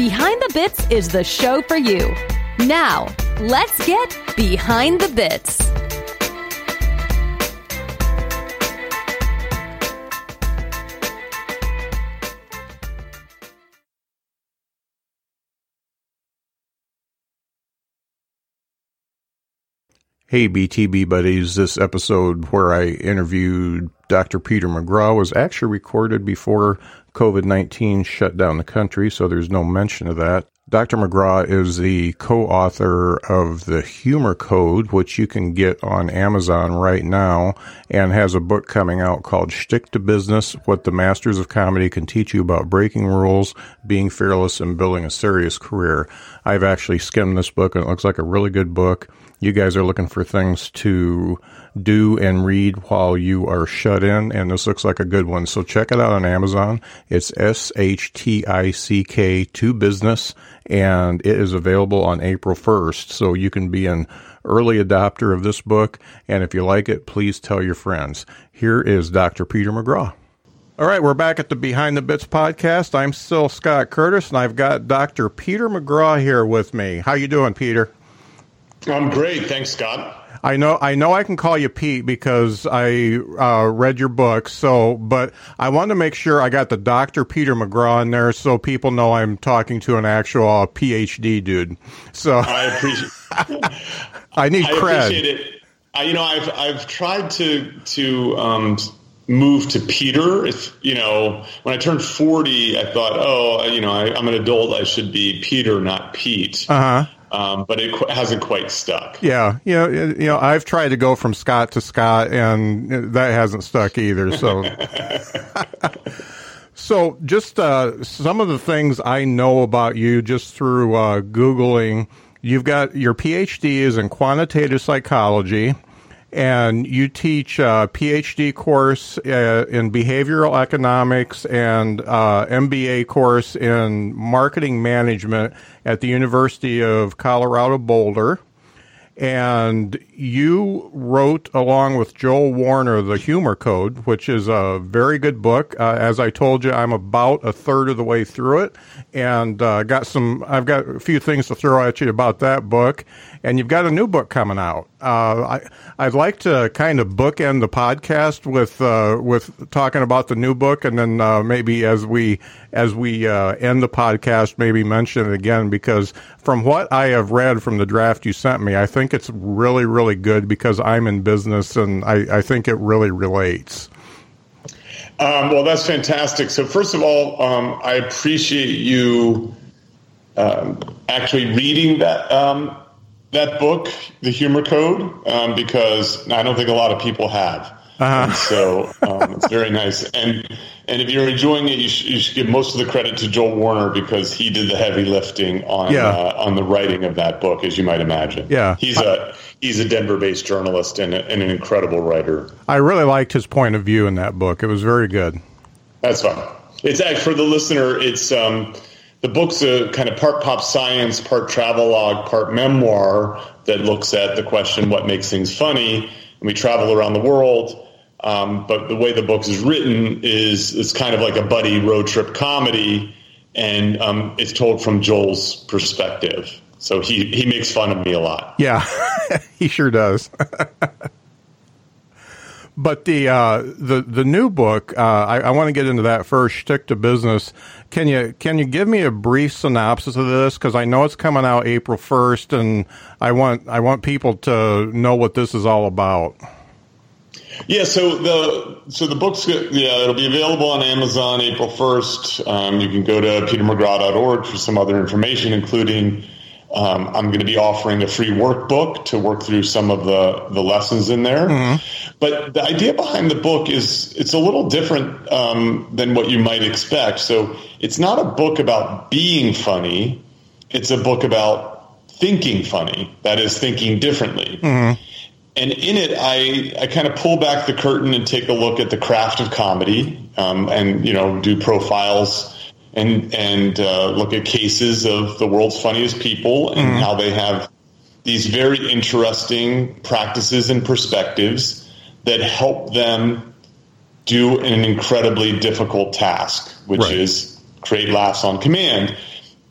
Behind the Bits is the show for you. Now, let's get behind the bits. Hey, BTB buddies. This episode where I interviewed Dr. Peter McGraw was actually recorded before COVID 19 shut down the country, so there's no mention of that. Dr. McGraw is the co author of The Humor Code, which you can get on Amazon right now, and has a book coming out called Shtick to Business What the Masters of Comedy Can Teach You About Breaking Rules, Being Fearless, and Building a Serious Career. I've actually skimmed this book, and it looks like a really good book you guys are looking for things to do and read while you are shut in, and this looks like a good one. So check it out on Amazon. It's S H T I C K to business, and it is available on April 1st. So you can be an early adopter of this book, and if you like it, please tell your friends. Here is Dr. Peter McGraw. All right, we're back at the Behind the Bits podcast. I'm still Scott Curtis, and I've got Dr. Peter McGraw here with me. How you doing, Peter? I'm great, thanks, Scott. I know, I know, I can call you Pete because I uh, read your book. So, but I wanted to make sure I got the Doctor Peter McGraw in there, so people know I'm talking to an actual uh, PhD dude. So I appreciate. I need I cred. appreciate it. I, you know, I've I've tried to to um, move to Peter. If you know, when I turned forty, I thought, oh, you know, I, I'm an adult. I should be Peter, not Pete. Uh huh um, but it qu- hasn't quite stuck. Yeah, you know, you know, I've tried to go from Scott to Scott, and that hasn't stuck either. So, so just uh, some of the things I know about you just through uh, googling. You've got your PhD is in quantitative psychology and you teach a PhD course uh, in behavioral economics and uh, MBA course in marketing management at the University of Colorado Boulder. And you wrote, along with Joel Warner, The Humor Code, which is a very good book. Uh, as I told you, I'm about a third of the way through it, and uh, got some. I've got a few things to throw at you about that book and you've got a new book coming out. Uh, I, I'd like to kind of bookend the podcast with uh, with talking about the new book, and then uh, maybe as we as we uh, end the podcast, maybe mention it again because from what I have read from the draft you sent me, I think it's really really good because I'm in business and I, I think it really relates. Um, well, that's fantastic. So, first of all, um, I appreciate you um, actually reading that um, that book, The Humor Code, um, because I don't think a lot of people have. Uh-huh. so um, it's very nice. And and if you're enjoying it, you, sh- you, should give most of the credit to Joel Warner because he did the heavy lifting on yeah. uh, on the writing of that book, as you might imagine. Yeah, he's a he's a Denver-based journalist and, a, and an incredible writer. I really liked his point of view in that book. It was very good. That's fine. It's for the listener. It's um, the book's a kind of part pop science, part travelogue, part memoir that looks at the question what makes things funny. And we travel around the world. Um, but the way the book is written is it's kind of like a buddy road trip comedy, and um, it's told from Joel's perspective. So he he makes fun of me a lot. Yeah, he sure does. But the uh, the the new book, uh, I, I want to get into that first. Shtick to business. Can you can you give me a brief synopsis of this? Because I know it's coming out April first, and I want I want people to know what this is all about. Yeah, so the so the book's yeah it'll be available on Amazon April first. Um, you can go to petermcgraw.org for some other information, including um, I'm going to be offering a free workbook to work through some of the, the lessons in there. Mm-hmm. But the idea behind the book is it's a little different um, than what you might expect. So it's not a book about being funny. it's a book about thinking funny. That is thinking differently. Mm-hmm. And in it, I, I kind of pull back the curtain and take a look at the craft of comedy, um, and you know, do profiles and and uh, look at cases of the world's funniest people and mm-hmm. how they have these very interesting practices and perspectives that help them do an incredibly difficult task, which right. is create laughs on command.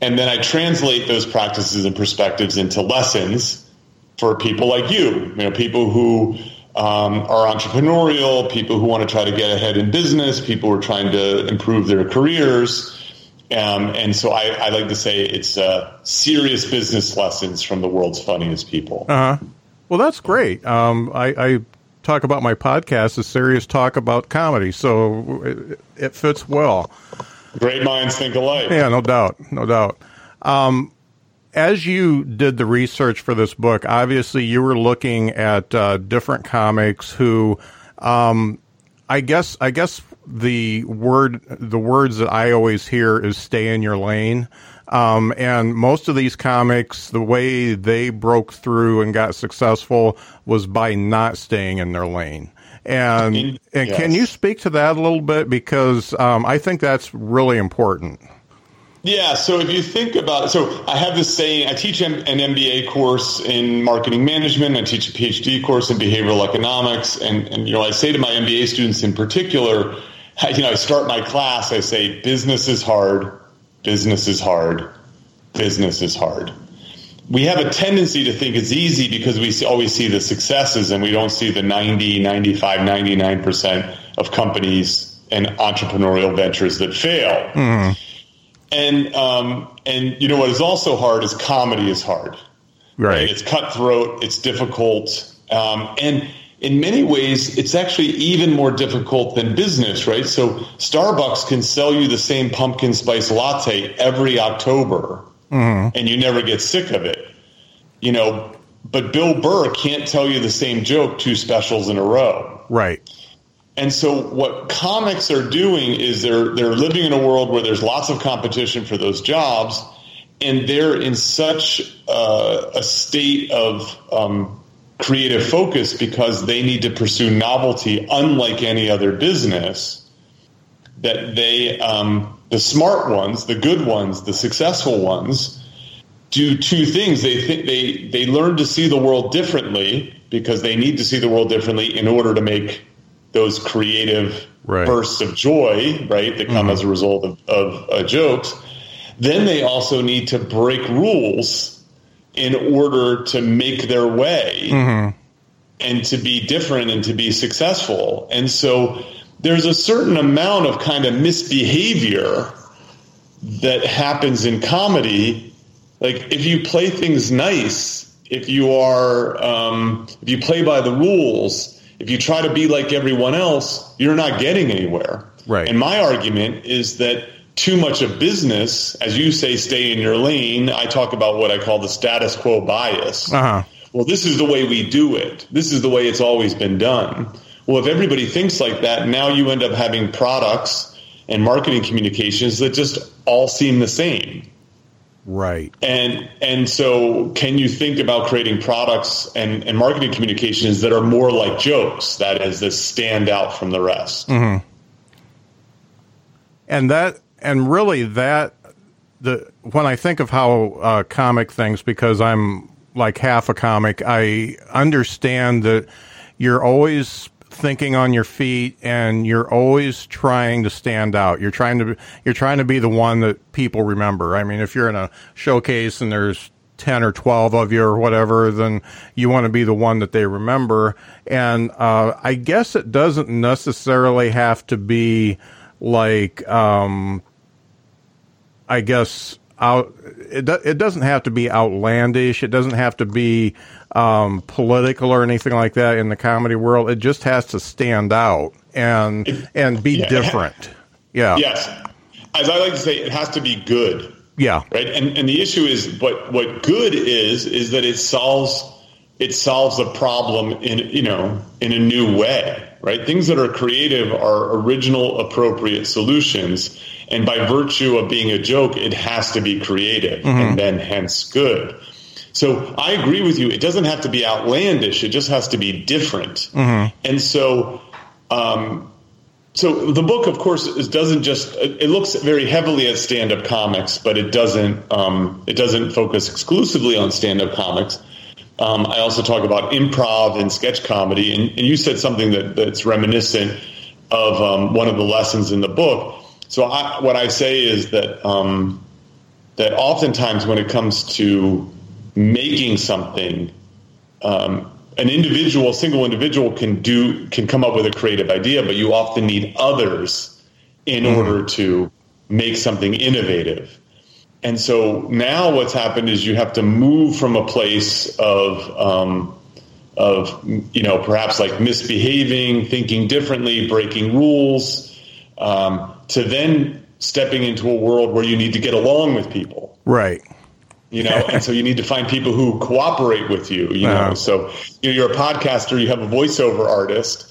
And then I translate those practices and perspectives into lessons for people like you, you know, people who um, are entrepreneurial, people who want to try to get ahead in business, people who are trying to improve their careers. Um, and so I, I, like to say it's uh, serious business lessons from the world's funniest people. Uh huh. Well, that's great. Um, I, I, talk about my podcast as serious talk about comedy, so it, it, fits well. Great minds think alike. Yeah, no doubt, no doubt. Um, as you did the research for this book, obviously you were looking at uh, different comics who, um, I guess, I guess the word the words that I always hear is stay in your lane. Um, and most of these comics, the way they broke through and got successful was by not staying in their lane. And and yes. can you speak to that a little bit because um, I think that's really important. Yeah, so if you think about it, so I have this saying, I teach an MBA course in marketing management, I teach a PhD course in behavioral economics, and, and you know, I say to my MBA students in particular, you know, I start my class, I say, business is hard, business is hard, business is hard. We have a tendency to think it's easy because we always see the successes and we don't see the 90, 95, 99% of companies and entrepreneurial ventures that fail. Mm. And, um, and you know what is also hard is comedy is hard. Right. right? It's cutthroat, it's difficult. Um, and in many ways, it's actually even more difficult than business, right? So Starbucks can sell you the same pumpkin spice latte every October mm-hmm. and you never get sick of it. You know, but Bill Burr can't tell you the same joke two specials in a row. Right. And so what comics are doing is they're they're living in a world where there's lots of competition for those jobs and they're in such uh, a state of um, creative focus because they need to pursue novelty unlike any other business that they um, the smart ones the good ones the successful ones do two things they think they they learn to see the world differently because they need to see the world differently in order to make those creative right. bursts of joy right that come mm-hmm. as a result of, of uh, jokes then they also need to break rules in order to make their way mm-hmm. and to be different and to be successful. And so there's a certain amount of kind of misbehavior that happens in comedy. Like if you play things nice, if you are, um, if you play by the rules, if you try to be like everyone else, you're not getting anywhere. Right. And my argument is that too much of business, as you say, stay in your lane. I talk about what I call the status quo bias. Uh-huh. Well, this is the way we do it. This is the way it's always been done. Well, if everybody thinks like that, now you end up having products and marketing communications that just all seem the same. Right. And and so can you think about creating products and, and marketing communications that are more like jokes, that is, that stand out from the rest? Mm-hmm. And that and really that the when I think of how uh, comic things, because I'm like half a comic, I understand that you're always thinking on your feet and you're always trying to stand out. You're trying to you're trying to be the one that people remember. I mean, if you're in a showcase and there's 10 or 12 of you or whatever, then you want to be the one that they remember. And uh, I guess it doesn't necessarily have to be like um, I guess out it do, it doesn't have to be outlandish. It doesn't have to be um, political or anything like that in the comedy world. It just has to stand out and it, and be yeah, different. Yeah. Yes. As I like to say, it has to be good. Yeah. Right. And and the issue is what what good is is that it solves it solves a problem in you know in a new way. Right. Things that are creative are original, appropriate solutions And by virtue of being a joke, it has to be creative mm-hmm. and then hence good. So I agree with you. It doesn't have to be outlandish. It just has to be different. Mm-hmm. And so, um, so the book, of course, is, doesn't just. It looks very heavily at stand-up comics, but it doesn't. Um, it doesn't focus exclusively on stand-up comics. Um, I also talk about improv and sketch comedy, and, and you said something that, that's reminiscent of um, one of the lessons in the book. So I, what I say is that um, that oftentimes when it comes to making something, um, an individual, single individual can do can come up with a creative idea, but you often need others in mm. order to make something innovative. And so now what's happened is you have to move from a place of um, of you know perhaps like misbehaving, thinking differently, breaking rules, um, to then stepping into a world where you need to get along with people. Right you know and so you need to find people who cooperate with you you uh-huh. know so you know, you're a podcaster you have a voiceover artist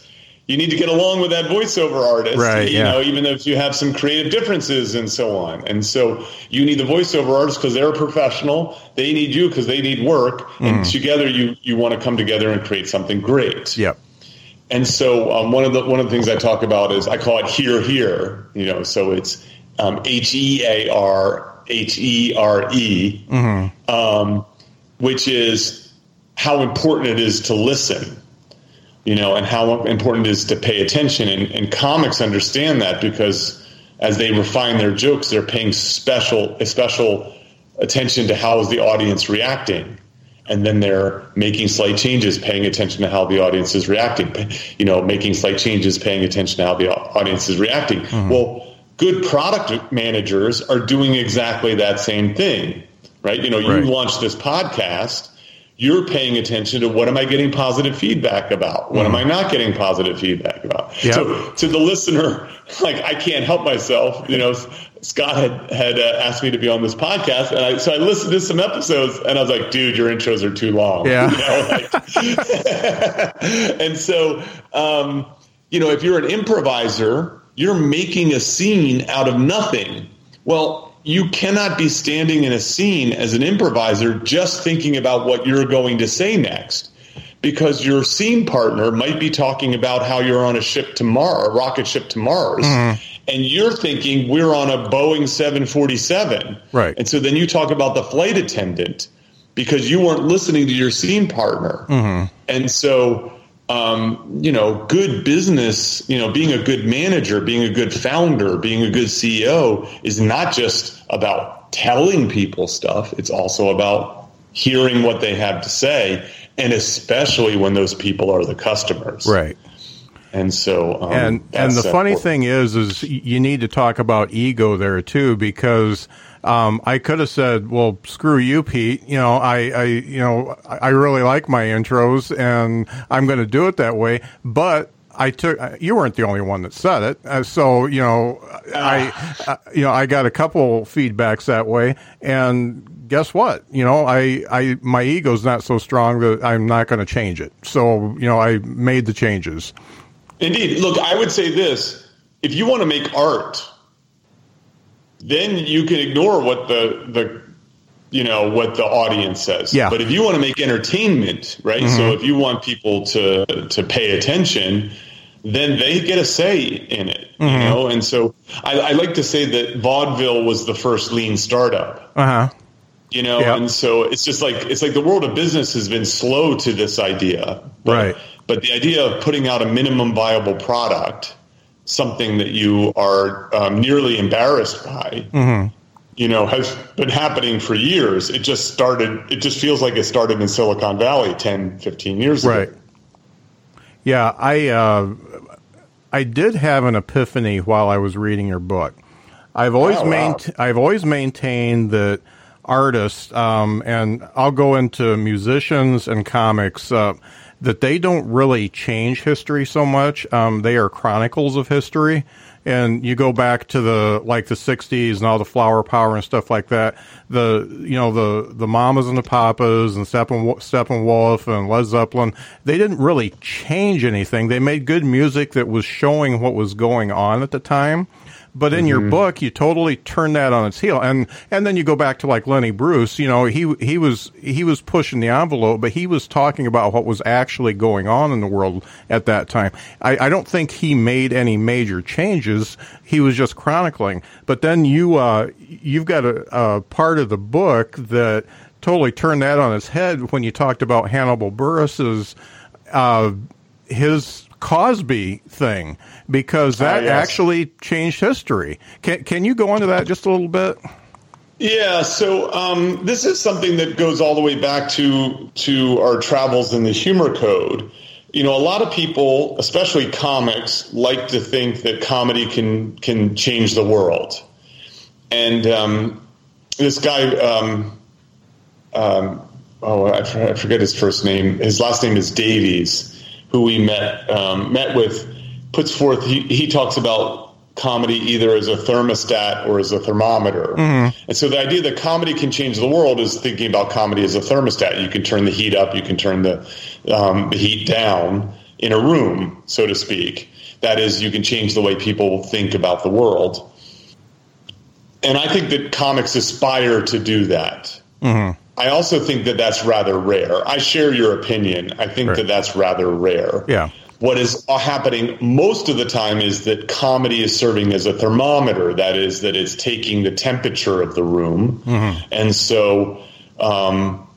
you need to get along with that voiceover artist right you yeah. know even if you have some creative differences and so on and so you need the voiceover artist because they're a professional they need you because they need work mm. and together you you want to come together and create something great yep and so um, one of the one of the things I talk about is I call it here here you know so it's um, H E A R H E R E, mm-hmm. um, which is how important it is to listen, you know, and how important it is to pay attention. And, and comics understand that because as they refine their jokes, they're paying special special attention to how is the audience reacting and then they're making slight changes, paying attention to how the audience is reacting. You know, making slight changes, paying attention to how the audience is reacting. Mm-hmm. Well, good product managers are doing exactly that same thing, right? You know, you right. launched this podcast. You're paying attention to what am I getting positive feedback about? What mm. am I not getting positive feedback about? Yep. So to the listener, like I can't help myself. You know, Scott had had uh, asked me to be on this podcast, and I, so I listened to some episodes, and I was like, "Dude, your intros are too long." Yeah. You know, like, and so, um, you know, if you're an improviser, you're making a scene out of nothing. Well, you cannot be standing in a scene as an improviser just thinking about what you're going to say next because your scene partner might be talking about how you're on a ship to Mars, a rocket ship to Mars. Mm-hmm. And you're thinking we're on a Boeing 747. Right. And so then you talk about the flight attendant because you weren't listening to your scene partner. Mm-hmm. And so um, you know, good business, you know, being a good manager, being a good founder, being a good CEO is not just about telling people stuff. It's also about hearing what they have to say, and especially when those people are the customers. Right. And so, um, and and the funny thing is, is you need to talk about ego there too, because um, I could have said, "Well, screw you, Pete. You know, I, I, you know, I really like my intros, and I'm going to do it that way." But I took you weren't the only one that said it, uh, so you know, I, uh, you know, I got a couple feedbacks that way, and guess what? You know, I, I, my ego's not so strong that I'm not going to change it. So you know, I made the changes. Indeed, look, I would say this: if you want to make art then you can ignore what the the you know what the audience says. Yeah. But if you want to make entertainment, right? Mm-hmm. So if you want people to to pay attention, then they get a say in it. Mm-hmm. You know, and so I, I, like to say that vaudeville was the first lean startup. Uh huh. You know, yep. and so it's just like it's like the world of business has been slow to this idea, but, right? But the idea of putting out a minimum viable product something that you are um, nearly embarrassed by, mm-hmm. you know, has been happening for years. It just started, it just feels like it started in Silicon Valley 10, 15 years ago. Right. Yeah, I, uh, I did have an epiphany while I was reading your book. I've always oh, wow. I've always maintained that artists, um, and I'll go into musicians and comics. Uh, that they don't really change history so much. Um, they are chronicles of history. And you go back to the like the '60s and all the flower power and stuff like that. The you know the the Mamas and the Papas and Steppen, Steppenwolf and Led Zeppelin. They didn't really change anything. They made good music that was showing what was going on at the time But in mm-hmm. your book, you totally turn that on its heel, and and then you go back to like Lenny Bruce. You know, he he was he was pushing the envelope, but he was talking about what was actually going on in the world at that time. I, I don't think he made any major changes. He was just chronicling. But then you uh, you've got a, a part of the book that totally turned that on its head when you talked about Hannibal Buress's uh, his Cosby thing because that uh, yes. actually changed history. Can can you go into that just a little bit? Yeah, so um, this is something that goes all the way back to to our travels in the humor code. You know, a lot of people, especially comics, like to think that comedy can can change the world. And um, this guy, um, um oh, I forget his first name. His last name is Davies who we met um, met with, puts forth. He, he talks about comedy either as a thermostat or as a thermometer. Mm-hmm. And so the idea that comedy can change the world is thinking about comedy as a thermostat. You can turn the heat up, you can turn the, um, the heat down in a room, so to speak. That is, you can change the way people think about the world. And I think that comics aspire to do that. Mm-hmm. I also think that that's rather rare. I share your opinion. I think right. that that's rather rare. Yeah. What is happening most of the time is that comedy is serving as a thermometer. That is, that it's taking the temperature of the room. Mm-hmm. And so, um,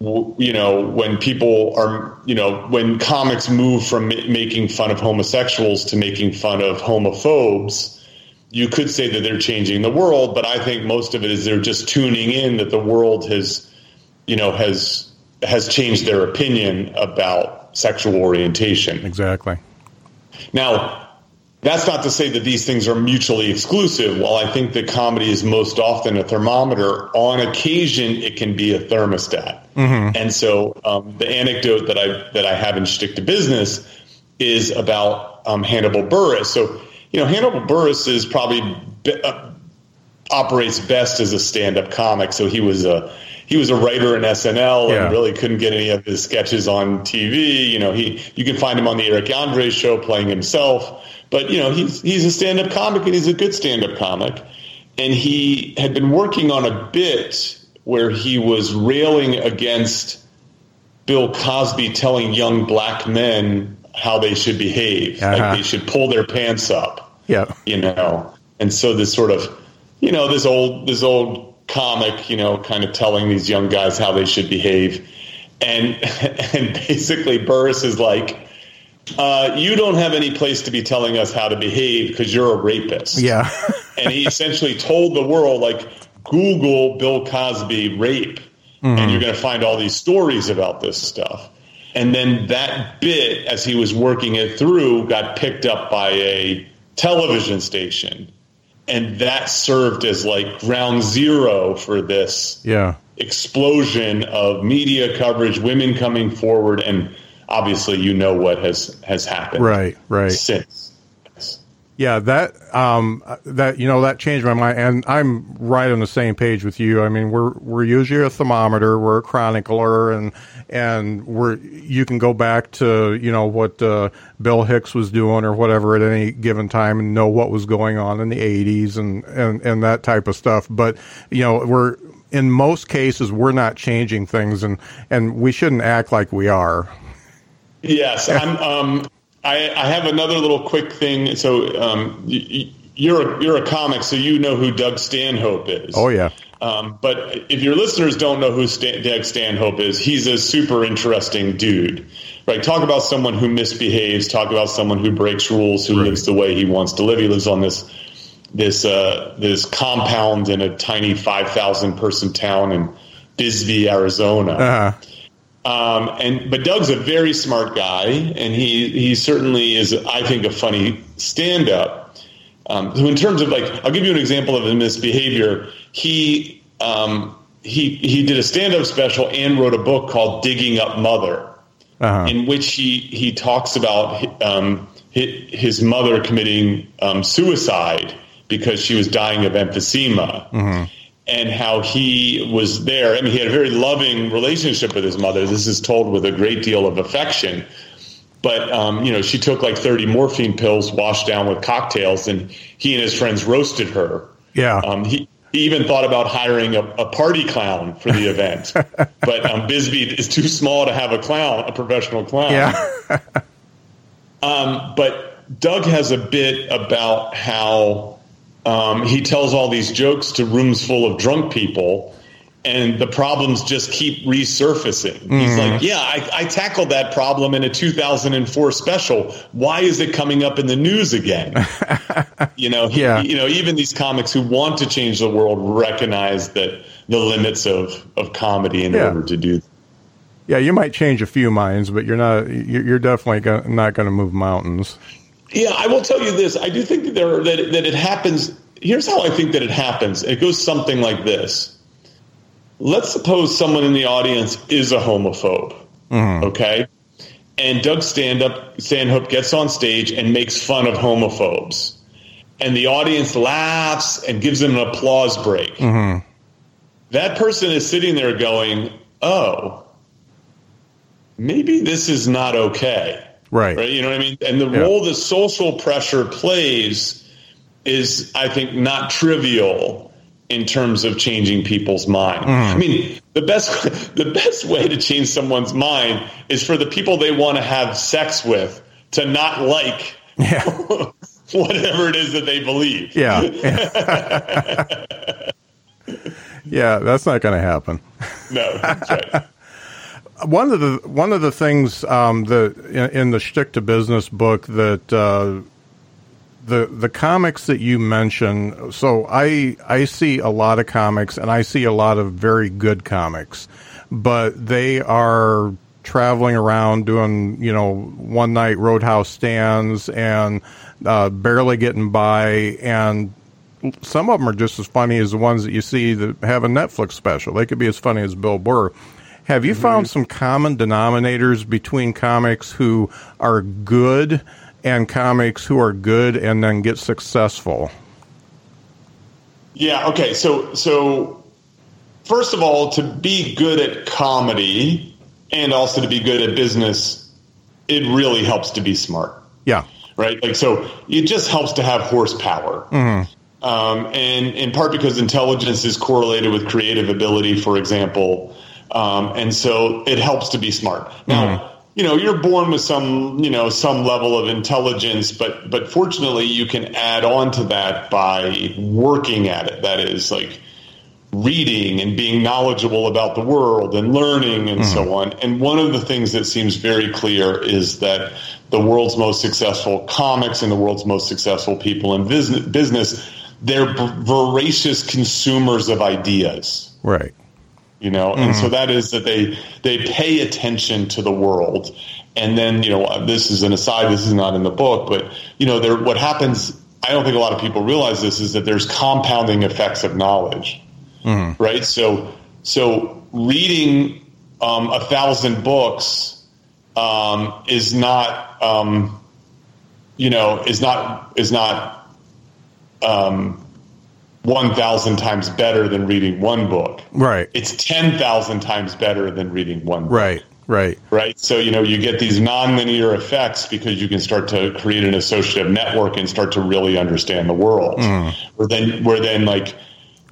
you know, when people are, you know, when comics move from making fun of homosexuals to making fun of homophobes, you could say that they're changing the world, but I think most of it is they're just tuning in that the world has you know, has has changed their opinion about sexual orientation. Exactly. Now, that's not to say that these things are mutually exclusive. While I think that comedy is most often a thermometer, on occasion it can be a thermostat. Mm-hmm. And so, um, the anecdote that I that I have in Shtick to Business is about um, Hannibal Buress. So, you know, Hannibal Buress is probably be, uh, operates best as a stand-up comic. So he was a he was a writer in SNL yeah. and really couldn't get any of his sketches on TV. You know, he you can find him on the Eric Andre show playing himself, but you know he's he's a stand up comic and he's a good stand up comic, and he had been working on a bit where he was railing against Bill Cosby telling young black men how they should behave, uh-huh. like they should pull their pants up. Yeah, you know, and so this sort of you know this old this old comic, you know, kind of telling these young guys how they should behave. And and basically Buress is like, uh, you don't have any place to be telling us how to behave because you're a rapist. Yeah. and he essentially told the world, like, Google Bill Cosby rape, mm-hmm. and you're going to find all these stories about this stuff. And then that bit, as he was working it through, got picked up by a television station and that served as like ground zero for this yeah. explosion of media coverage, women coming forward, and obviously you know what has has happened right right since. Yeah, that um, that you know that changed my mind, and I'm right on the same page with you. I mean, we're we're usually a thermometer, we're a chronicler, and and we're you can go back to you know what uh, Bill Hicks was doing or whatever at any given time and know what was going on in the '80s and and and that type of stuff. But you know, we're in most cases we're not changing things, and and we shouldn't act like we are. Yes, I'm. Um, I, I have another little quick thing. So um, you're a, you're a comic, so you know who Doug Stanhope is. Oh yeah. Um, but if your listeners don't know who Stan, Doug Stanhope is, he's a super interesting dude. Right? Talk about someone who misbehaves. Talk about someone who breaks rules, who right. lives the way he wants to live. He lives on this this uh, this compound in a tiny five thousand person town in Bisbee, Arizona. Uh-huh. Um, and but Doug's a very smart guy, and he he certainly is. I think a funny stand up. Um, so in terms of like, I'll give you an example of his misbehavior. He um, he he did a stand up special and wrote a book called Digging Up Mother, uh-huh. in which he he talks about um, his mother committing um, suicide because she was dying of emphysema. Mm-hmm and how he was there. I mean, he had a very loving relationship with his mother. This is told with a great deal of affection. but um, you know she took like 30 morphine pills washed down with cocktails and he and his friends roasted her Yeah. um, he, he even thought about hiring a, a party clown for the event but um, bisbee is too small to have a clown a professional clown yeah. um, but doug has a bit about how um, he tells all these jokes to rooms full of drunk people and the problems just keep resurfacing. He's like, yeah, I, I tackled that problem in a 2004 special. Why is it coming up in the news again? you know, he- Yeah. you know, even these comics who want to change the world recognize that the limits of, of comedy in Yeah. order to do. Yeah, you might change a few minds, but you're not. You're you're definitely not going to move mountains. Yeah, I will tell you this. I do think that there that it, that it happens. Here's how I think that it happens. It goes something like this. Let's suppose someone in the audience is a homophobe. Mm-hmm. Okay, and Doug Stand Up Stanhope gets on stage and makes fun of homophobes, and the audience laughs and gives him an applause break. Mm-hmm. That person is sitting there going, "Oh, maybe this is not okay." Right. right? You know what I mean? And the Yeah. role that social pressure plays is, I think, not trivial in terms of changing people's mind. Mm-hmm. I mean, the best the best way to change someone's mind is for the people they want to have sex with to not like Yeah. whatever it is that they believe. Yeah. yeah, that's not going to happen. No, that's right. One of the one of the things um, that in, in the Shtick to Business book that uh, the the comics that you mention. So I I see a lot of comics, and I see a lot of very good comics, but they are traveling around doing you know one night roadhouse stands and uh, barely getting by and some of them are just as funny as the ones that you see that have a Netflix special. They could be as funny as Bill Burr. Have you found some common denominators between comics who are good and comics who are good and then get successful? Yeah. Okay. So so first of all, to be good at comedy and also to be good at business, it really helps to be smart, Yeah. right? Like so, it just helps to have horsepower. Um, and in part because intelligence is correlated with creative ability, for example, um, and so it helps to be smart. Now, you know, you're born with some, you know, some level of intelligence, but but fortunately, you can add on to that by working at it. That is like reading and being knowledgeable about the world and learning and so on. And one of the things that seems very clear is that the world's most successful comics and the world's most successful people in business, business they're voracious consumers of ideas Right. You know and so that is that they they pay attention to the world. And then you know this is an aside this is not in the book but you know there what happens i don't think a lot of people realize this is that there's compounding effects of knowledge. Right? So so reading um, a thousand books um, is not um, you know is not is not um, 1000 times better than reading one book Right. it's 10,000 times better than reading one book, Right. Right. right? So, you know, you get these nonlinear effects because you can start to create an associative network and start to really understand the world. Hmm. Where then, where then like,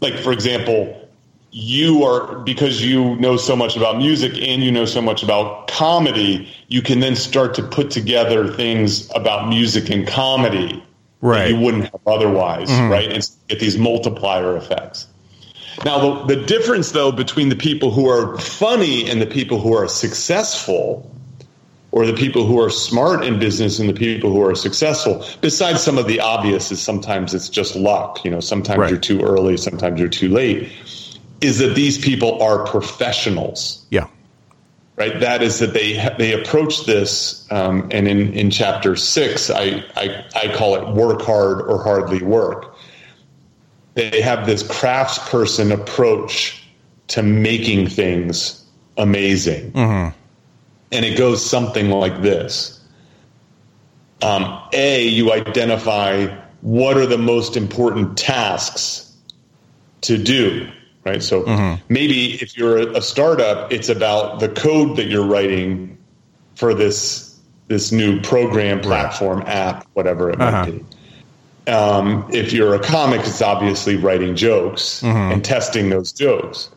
like for example, you are, because you know so much about music and you know so much about comedy, you can then start to put together things about music and comedy Right. you wouldn't have otherwise, mm-hmm. right? And get these multiplier effects. Now, the, the difference, though, between the people who are funny and the people who are successful, or the people who are smart in business and the people who are successful, besides some of the obvious, is sometimes it's just luck. You know, sometimes Right. you're too early, sometimes you're too late. Is that these people are professionals Yeah. Right? That is that they they approach this, um, and in in chapter six, I, I I call it work hard or hardly work. They have this craftsperson approach to making things amazing, and it goes something like this: um, A, you identify what are the most important tasks to do right so maybe if you're a startup it's about the code that you're writing for this this new program, platform, right. app, whatever it uh-huh. might be. Um, if you're a comic, it's obviously writing jokes mm-hmm. and testing those jokes.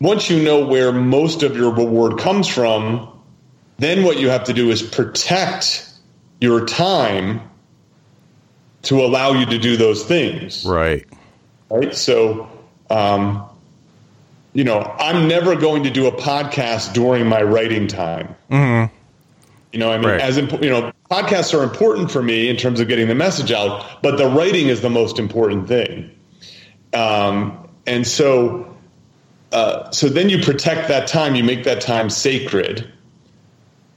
Once you know where most of your reward comes from, then what you have to do is protect your time to allow you to do those things. Right. Right. So, um, you know, I'm never going to do a podcast during my writing time. Mm-hmm. You know, I mean, right. as imp- you know, podcasts are important for me in terms of getting the message out, but the writing is the most important thing. Um, and so, uh, so then you protect that time. You make that time sacred.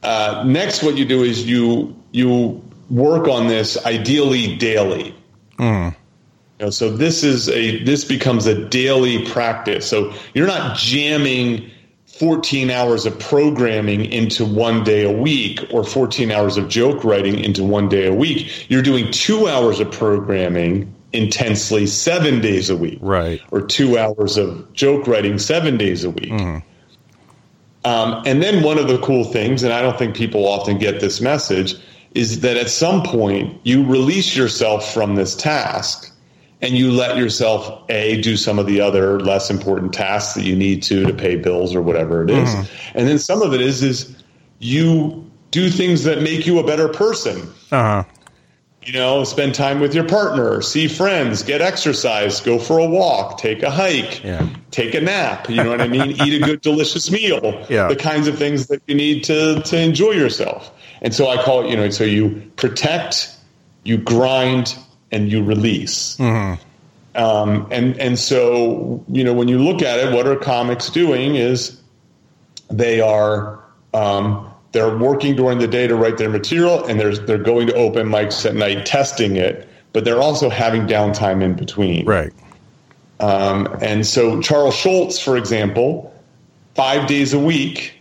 Uh, next, what you do is you you work on this ideally daily. Mm. You know, so this is a this becomes a daily practice. So you're not jamming 14 hours of programming into one day a week or 14 hours of joke writing into one day a week. You're doing two hours of programming intensely seven days a week. Right. Or two hours of joke writing seven days a week. Mm. Um, and then one of the cool things, and I don't think people often get this message, is that at some point you release yourself from this task and you let yourself a do some of the other less important tasks that you need to to pay bills or whatever it is. Mm-hmm. and then some of it is is you do things that make you a better person uh-huh. you know spend time with your partner see friends get exercise go for a walk take a hike yeah. take a nap you know what i mean eat a good delicious meal yeah. the kinds of things that you need to to enjoy yourself and so i call it you know so you protect you grind and you release. Mm-hmm. Um, and and so you know when you look at it, what are comics doing? Is they are um, they're working during the day to write their material, and they're they're going to open mics at night testing it, but they're also having downtime in between. Right. Um, and so Charles Schulz, for example, five days a week,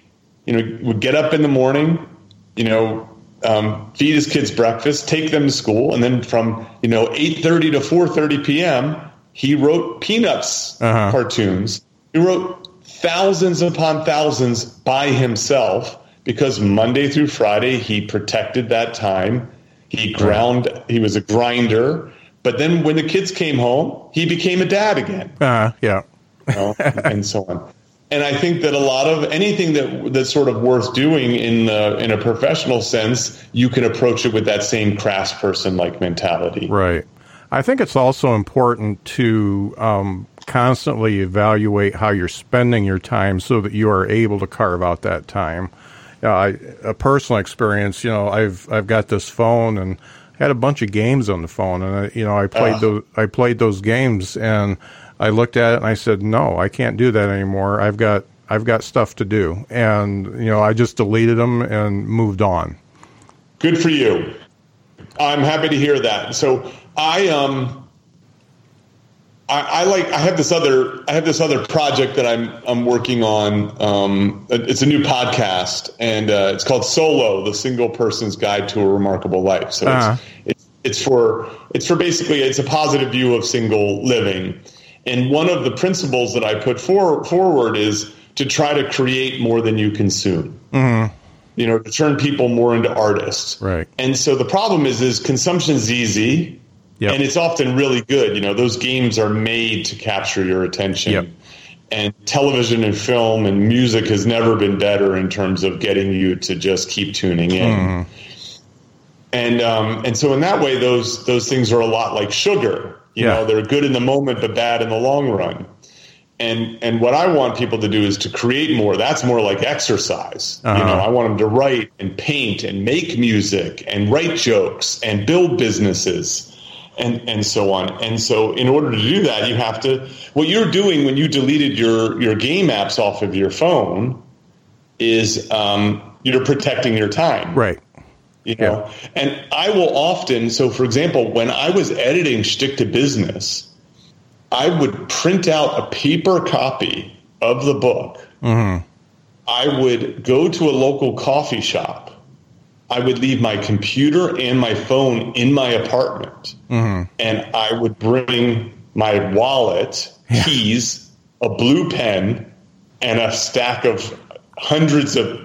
you know, would get up in the morning, you know, um, feed his kids breakfast, take them to school, and then from you know eight thirty to four thirty p.m. he wrote Peanuts uh-huh. cartoons. He wrote thousands upon thousands by himself because Monday through Friday he protected that time. He ground. He was a grinder. But then when the kids came home, he became a dad again. Uh, yeah. you know, and so on and I think that a lot of anything that that's sort of worth doing in the, in a professional sense, you can approach it with that same craftsperson like mentality. Right. I think it's also important to um, constantly evaluate how you're spending your time so that you are able to carve out that time. Yeah, I, a personal experience, you know, I've I've got this phone and had a bunch of games on the phone, and I, you know, I played uh. those I played those games and I looked at it and I said, "No, I can't do that anymore. I've got I've got stuff to do." And you know, I just deleted them and moved on. Good for you. I'm happy to hear that. So I um I, I, like I have this other I have this other project that I'm I'm working on. Um, it's a new podcast and uh, it's called Solo: The Single Person's Guide to a Remarkable Life. So uh-huh. it's, it's it's for it's for basically it's a positive view of single living. And one of the principles that I put for, forward is to try to create more than you consume. Mm-hmm. You know, to turn people more into artists. Right. And so the problem is, is consumption's easy, yep. and it's often really good. You know, those games are made to capture your attention. Yep. And television and film and music has never been better in terms of getting you to just keep tuning in. Mm-hmm. And um, and so in that way, those those things are a lot like sugar you yeah. know, they're good in the moment but bad in the long run. And and what I want people to do is to create more. That's more like exercise. Uh-huh. You know, I want them to write and paint and make music and write jokes and build businesses and and so on. And so in order to do that, you have to what you're doing when you deleted your your game apps off of your phone is um, you're protecting your time. Right you know yeah. and i will often so for example when i was editing "Shtick to business i would print out a paper copy of the book mm-hmm. i would go to a local coffee shop i would leave my computer and my phone in my apartment mm-hmm. and i would bring my wallet yeah. keys a blue pen and a stack of hundreds of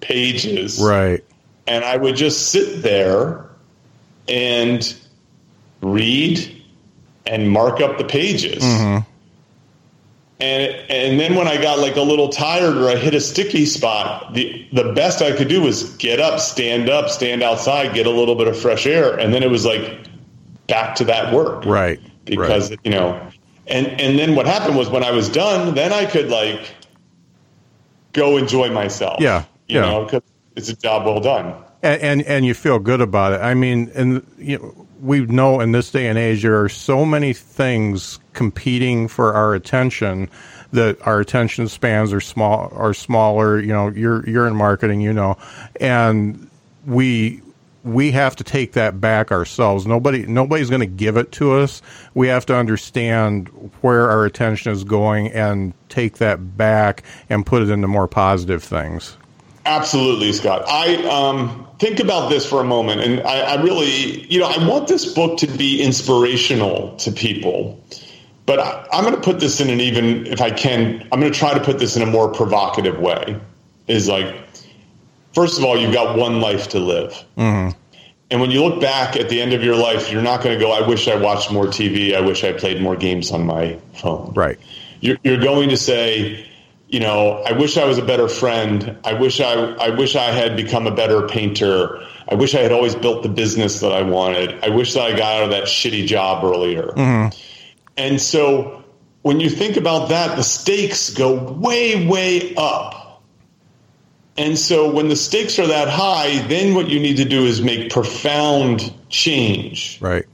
pages right and I would just sit there and read and mark up the pages. Mm-hmm. And and then when I got like a little tired or I hit a sticky spot, the the best I could do was get up, stand up, stand outside, get a little bit of fresh air, and then it was like back to that work. Right. Because right. you know, and and then what happened was when I was done, then I could like go enjoy myself. Yeah. You yeah. know, because it's a job well done. And, and, and you feel good about it. I mean, and you know, we know in this day and age there are so many things competing for our attention that our attention spans are small are smaller. You know, you're you're in marketing, you know, and we we have to take that back ourselves. Nobody nobody's going to give it to us. We have to understand where our attention is going and take that back and put it into more positive things. Absolutely, Scott. I um, think about this for a moment, and I, I, really, you know, I want this book to be inspirational to people, but I, I'm going to put this in an even, if I can, I'm going to try to put this in a more provocative way. Is like, first of all, you've got one life to live. Mm-hmm. And when you look back at the end of your life, you're not going to go, I wish I watched more TV. I wish I played more games on my phone. Right. You're, you're going to say, you know, I wish I was a better friend. I wish I, I wish I had become a better painter. I wish I had always built the business that I wanted. I wish that I got out of that shitty job earlier. Mm-hmm. And so when you think about that, the stakes go way, way up. And so when the stakes are that high, then what you need to do is make profound change right.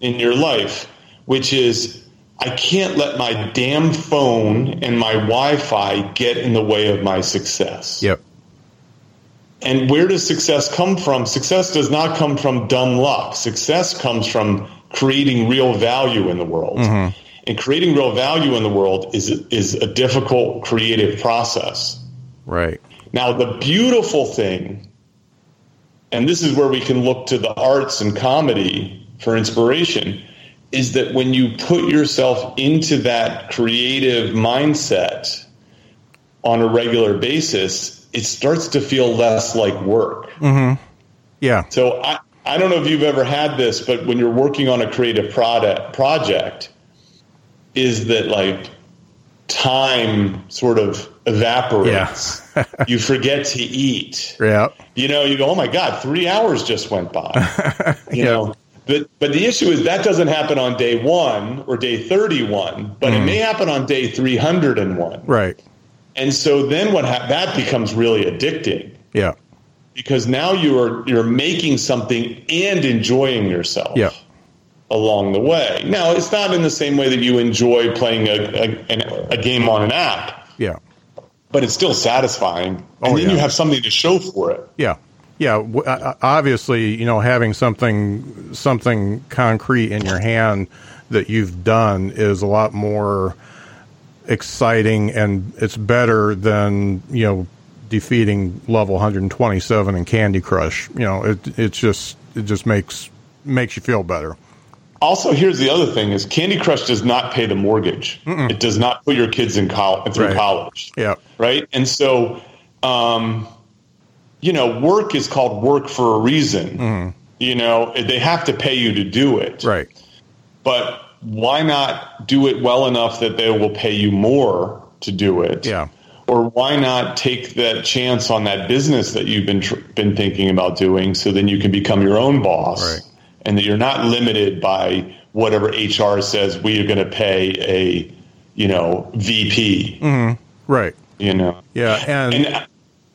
in your life, which is I can't let my damn phone and my Wi Fi get in the way of my success. Yep. And where does success come from? Success does not come from dumb luck. Success comes from creating real value in the world. Mm-hmm. And creating real value in the world is, is a difficult creative process. Right. Now, the beautiful thing, and this is where we can look to the arts and comedy for inspiration is that when you put yourself into that creative mindset on a regular basis, it starts to feel less like work. Mm-hmm. Yeah. So I, I don't know if you've ever had this, but when you're working on a creative product project, is that like time sort of evaporates. Yeah. you forget to eat. Yeah. You know, you go, oh my God, three hours just went by. You yeah. know, but but the issue is that doesn't happen on day one or day thirty one, but mm. it may happen on day three hundred and one. Right. And so then what ha- that becomes really addicting. Yeah. Because now you are you're making something and enjoying yourself. Yeah. Along the way. Now it's not in the same way that you enjoy playing a a, a game on an app. Yeah. But it's still satisfying, oh, and then yeah. you have something to show for it. Yeah yeah, obviously, you know, having something something concrete in your hand that you've done is a lot more exciting, and it's better than you know defeating level 127 in Candy Crush. You know, it it's just it just makes makes you feel better. Also, here's the other thing: is Candy Crush does not pay the mortgage. Mm-mm. It does not put your kids in college through right. college. Yeah. Right. And so. Um, you know, work is called work for a reason. Mm-hmm. You know, they have to pay you to do it. Right. But why not do it well enough that they will pay you more to do it? Yeah. Or why not take that chance on that business that you've been tr- been thinking about doing, so then you can become your own boss, right. and that you're not limited by whatever HR says we are going to pay a, you know, VP. Mm-hmm. Right. You know. Yeah. And, and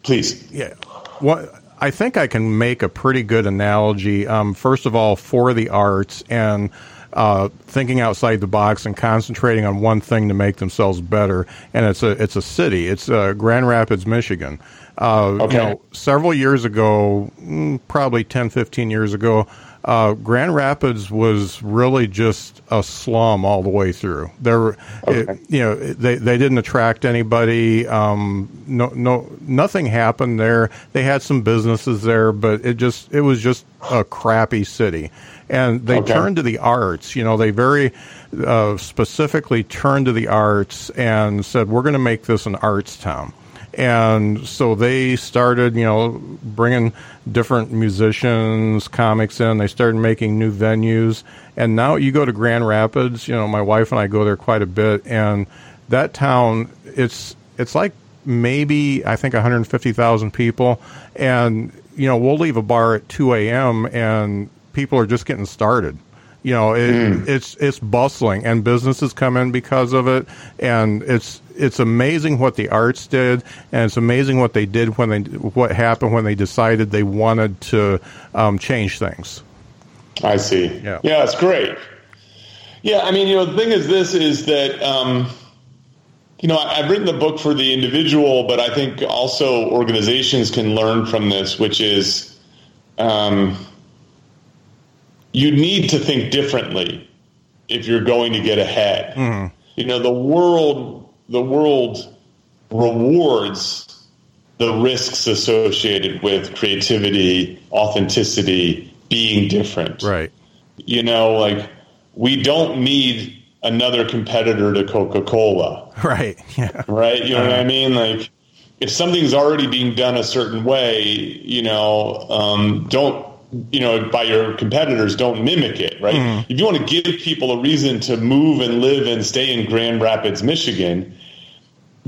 please. Yeah. What I think I can make a pretty good analogy. Um, first of all, for the arts and uh, thinking outside the box and concentrating on one thing to make themselves better. And it's a it's a city. It's uh, Grand Rapids, Michigan. Uh, okay. You know, several years ago, probably 10, 15 years ago, uh, Grand Rapids was really just a slum all the way through. There, okay. it, you know, they they didn't attract anybody. Um, no, no, nothing happened there. They had some businesses there, but it just it was just a crappy city. And they okay. turned to the arts. You know, they very uh, specifically turned to the arts and said, "We're going to make this an arts town." And so they started, you know, bringing different musicians, comics in. They started making new venues, and now you go to Grand Rapids. You know, my wife and I go there quite a bit, and that town, it's it's like maybe I think 150,000 people, and you know we'll leave a bar at 2 a.m. and people are just getting started. You know, it, mm. it's it's bustling, and businesses come in because of it, and it's it's amazing what the arts did, and it's amazing what they did when they what happened when they decided they wanted to um, change things. I see. Yeah, yeah, it's great. Yeah, I mean, you know, the thing is, this is that. Um, you know, I've written the book for the individual, but I think also organizations can learn from this, which is um, you need to think differently if you're going to get ahead. Mm-hmm. You know, the world, the world rewards the risks associated with creativity, authenticity, being different. Right. You know, like we don't need another competitor to Coca Cola. Right. Yeah. Right. You know what I uh-huh. mean? Like, if something's already being done a certain way, you know, um, don't you know by your competitors don't mimic it right mm-hmm. if you want to give people a reason to move and live and stay in grand rapids michigan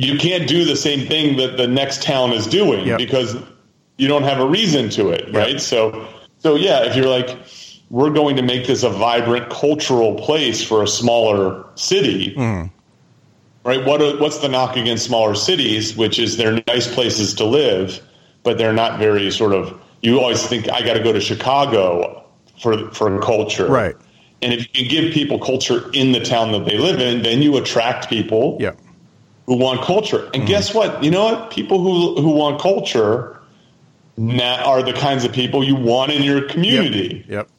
you can't do the same thing that the next town is doing yep. because you don't have a reason to it right yep. so so yeah if you're like we're going to make this a vibrant cultural place for a smaller city. Mm. Right? What what's the knock against smaller cities, which is they're nice places to live, but they're not very sort of. You always think I got to go to Chicago for for culture, right? And if you give people culture in the town that they live in, then you attract people yeah. Who want culture. And mm-hmm. guess what? You know what? People who who want culture are the kinds of people you want in your community. Yep. yep.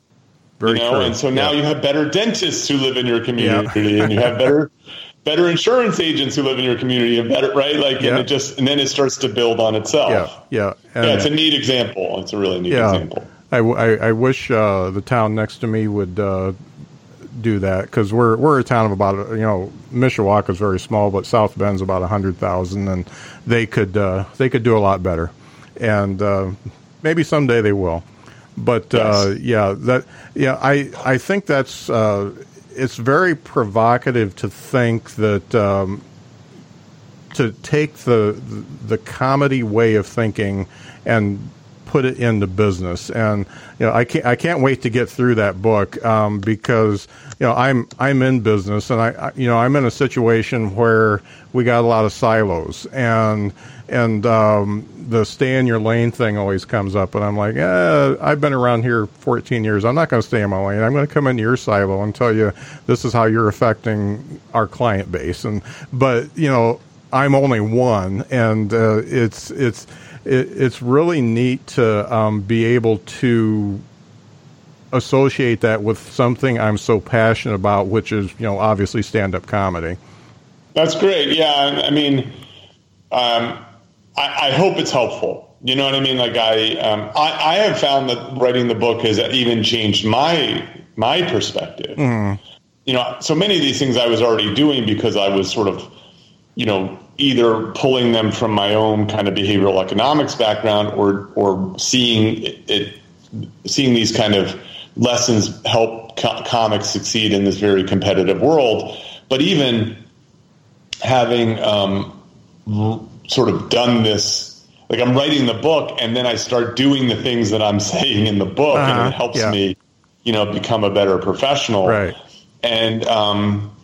Very you know, true. and so now yeah. you have better dentists who live in your community, yeah. and you have better better insurance agents who live in your community, and better right, like, yeah. and it just and then it starts to build on itself. Yeah, yeah, and yeah. It's a neat example. It's a really neat example. I, I, I wish uh, the town next to me would uh, do that because we're we're a town of about you know Mishawaka is very small, but South Bend's about hundred thousand, and they could uh, they could do a lot better, and uh, maybe someday they will. But uh, yeah, that yeah, I I think that's uh, it's very provocative to think that um, to take the the comedy way of thinking and put it into business. And you know, I can't I can't wait to get through that book um, because you know I'm I'm in business and I, I, you know I'm in a situation where we got a lot of silos and and um, the stay in your lane thing always comes up, and I'm like, eh, I've been around here 14 years. I'm not going to stay in my lane. I'm going to come into your silo and tell you this is how you're affecting our client base. And but you know, I'm only one, and uh, it's it's it, it's really neat to um, be able to associate that with something I'm so passionate about, which is you know obviously stand up comedy. That's great. Yeah, I mean, um, I, I, hope it's helpful. You know what I mean? Like I, um, I, I, have found that writing the book has even changed my my perspective. Mm. You know, so many of these things I was already doing because I was sort of, you know, either pulling them from my own kind of behavioral economics background or or seeing it, seeing these kind of lessons help co- comics succeed in this very competitive world. But even having um, sort of done this, like I'm writing the book and then I start doing the things that I'm saying in the book, uh-huh. and it helps yeah. me, you know, become a better professional. Right. And um,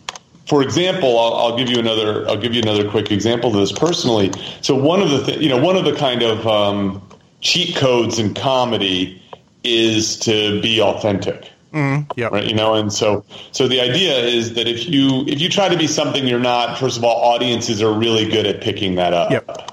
for example, I'll, I'll, give you another. I'll give you another quick example of this personally. So one of the, th- you know, one of the kind of um, cheat codes in comedy is to be authentic. Mm, yeah. Right. You know, and so so the idea is that if you if you try to be something you're not, first of all, audiences are really good at picking that up. Yep.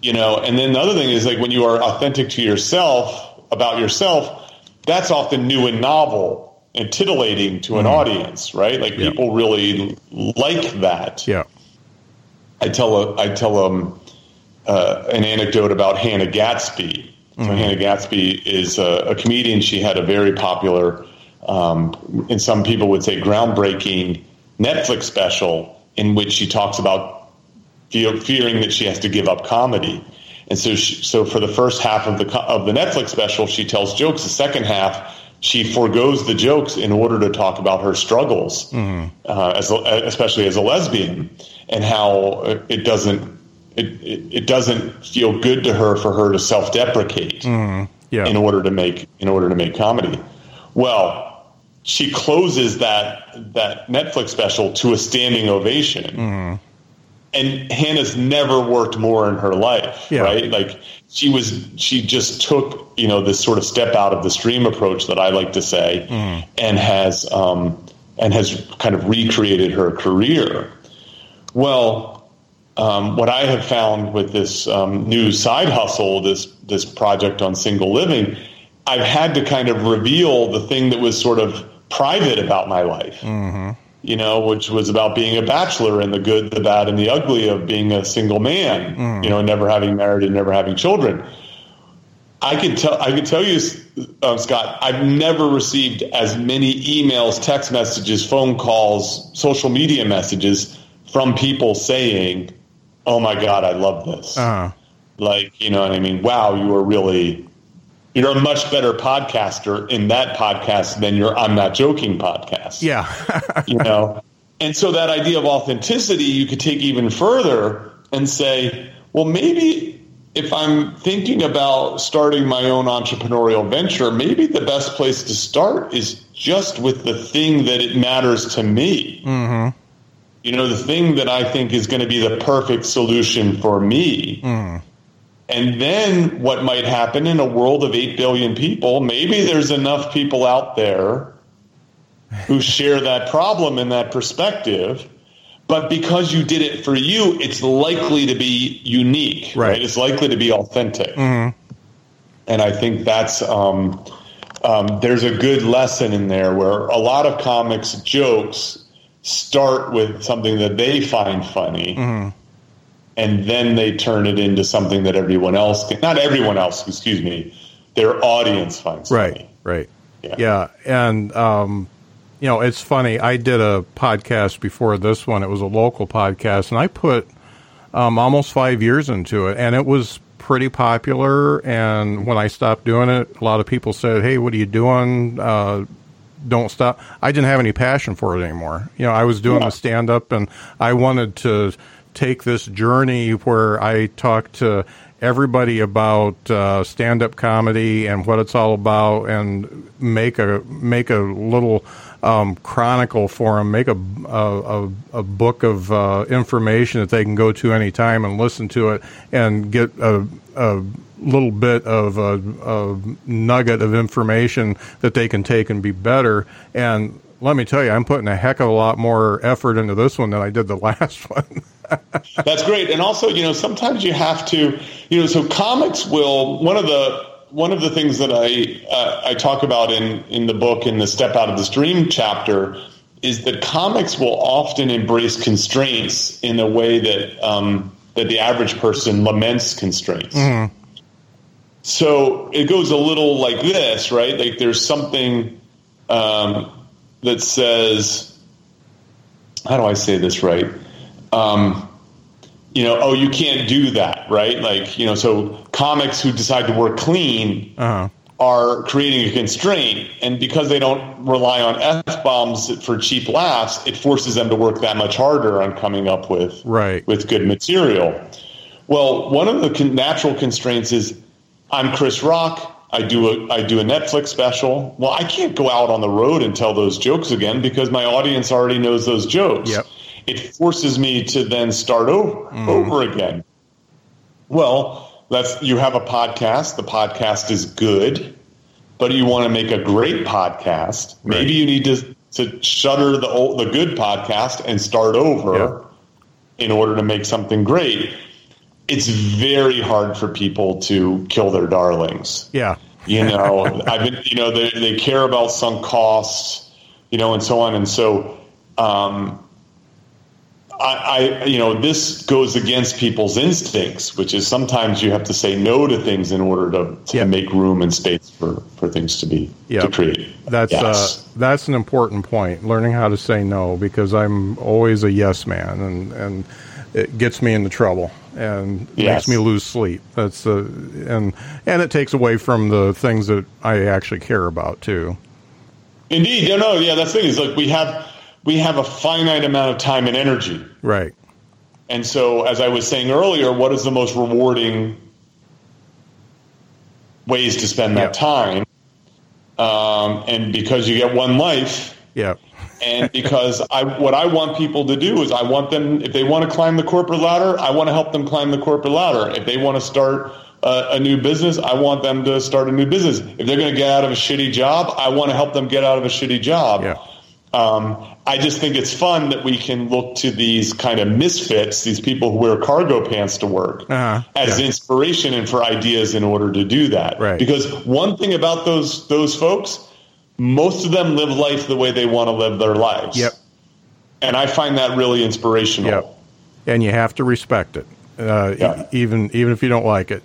You know, and then the other thing is like when you are authentic to yourself about yourself, that's often new and novel and titillating to an mm. audience, right? Like yeah. people really like that. Yeah. I tell a, I tell um, uh, an anecdote about Hannah Gadsby. So mm. Hannah Gadsby is a, a, comedian. She had a very popular, um, and some people would say groundbreaking Netflix special in which she talks about feel, fearing that she has to give up comedy. And so, she, so for the first half of the of the Netflix special, she tells jokes. The second half, she foregoes the jokes in order to talk about her struggles, mm-hmm. uh, as a, especially as a lesbian, and how it doesn't it, it, it, doesn't feel good to her for her to self deprecate mm-hmm. yeah. in order to make in order to make comedy. Well, she closes that that Netflix special to a standing ovation. Mm-hmm and Hannah's never worked more in her life, yeah. right? Like she was, she just took, you know, this sort of step out of the stream approach that I like to say, mm. and has, um, and has kind of recreated her career. Well, um, what I have found with this um, new side hustle, this this project on single living, I've had to kind of reveal the thing that was sort of private about my life. Mm-hmm you know, which was about being a bachelor and the good, the bad, and the ugly of being a single man, mm. you know, never having married and never having children. I could tell. I can tell you, uh, Scott. I've never received as many emails, text messages, phone calls, social media messages from people saying, "Oh my God, I love this." Uh-huh. Like, you know what I mean? Wow, you are really you're a much better podcaster in that podcast than your I'm not joking podcast. Yeah. you know? And so that idea of authenticity you could take even further and say, well, maybe if I'm thinking about starting my own entrepreneurial venture, maybe the best place to start is just with the thing that it matters to me. Mm-hmm. You know, the thing that I think is going to be the perfect solution for me. Mm. And then what might happen in a world of 8 billion people, maybe there's enough people out there who share that problem and that perspective. But because you did it for you, it's likely to be unique, right? right? It's likely to be authentic. Mm-hmm. And I think that's, um, um, there's a good lesson in there where a lot of comics jokes start with something that they find funny. Mm-hmm and then they turn it into something that everyone else can, not everyone else, excuse me, their audience finds right, funny. Right, yeah. yeah. And, um, you know, it's funny. I did a podcast before this one. It was a local podcast, and I put um, almost five years into it, and it was pretty popular. And when I stopped doing it, a lot of people said, "Hey, what are you doing? Uh, don't stop." I didn't have any passion for it anymore. You know, I was doing yeah. the stand up, and I wanted to take this journey where I talk to everybody about uh, stand-up comedy and what it's all about, and make a make a little um, chronicle for them, make a a, a book of uh, information that they can go to anytime and listen to it, and get a, a little bit of a, a nugget of information that they can take and be better. And let me tell you, I'm putting a heck of a lot more effort into this one than I did the last one. That's great. And also, you know, sometimes you have to, you know, so comics will one of the one of the things that I uh, I talk about in in the book in the Step Out of the Stream chapter is that comics will often embrace constraints in a way that um, that the average person laments constraints. Mm-hmm. So it goes a little like this, right? Like there's something um, that says, how do I say this right? um, you know, oh, you can't do that, right? Like, you know, so comics who decide to work clean uh-huh. are creating a constraint, and because they don't rely on f bombs for cheap laughs, it forces them to work that much harder on coming up with right with good material. Well, one of the natural constraints is I'm Chris Rock. I do a I do a Netflix special. Well, I can't go out on the road and tell those jokes again because my audience already knows those jokes. Yep it forces me to then start over mm. over again. Well, that's you have a podcast. The podcast is good, but you want to make a great podcast. Right. Maybe you need to to shutter the old, the good podcast and start over yeah. in order to make something great. It's very hard for people to kill their darlings. Yeah. You know, I've been, you know, they, they care about sunk costs, you know, and so on. And so, um, I, I, you know, this goes against people's instincts, which is sometimes you have to say no to things in order to, to yep. make room and space for, for things to be yep. to create. That's uh, yes. uh, that's an important point. Learning how to say no because I'm always a yes man, and and it gets me into trouble and Yes. makes me lose sleep. That's uh, and and it takes away from the things that I actually care about too. Indeed, no, no, yeah. That's the thing is like we have we have a finite amount of time and energy, Right. and so as I was saying earlier, what is the most rewarding ways to spend that Yeah. time? Um, and because you get one life, Yeah. And because I what I want people to do is I want them if they want to climb the corporate ladder, I want to help them climb the corporate ladder. If they want to start a, a new business, I want them to start a new business. If they're going to get out of a shitty job, I want to help them get out of a shitty job. Yeah. Um, I just think it's fun that we can look to these kind of misfits, these people who wear cargo pants to work, Uh-huh. as Yeah. inspiration and for ideas in order to do that. Right. Because one thing about those those folks, most of them live life the way they want to live their lives. Yep. And I find that really inspirational. Yep. And you have to respect it, uh, Yeah. e- even even if you don't like it.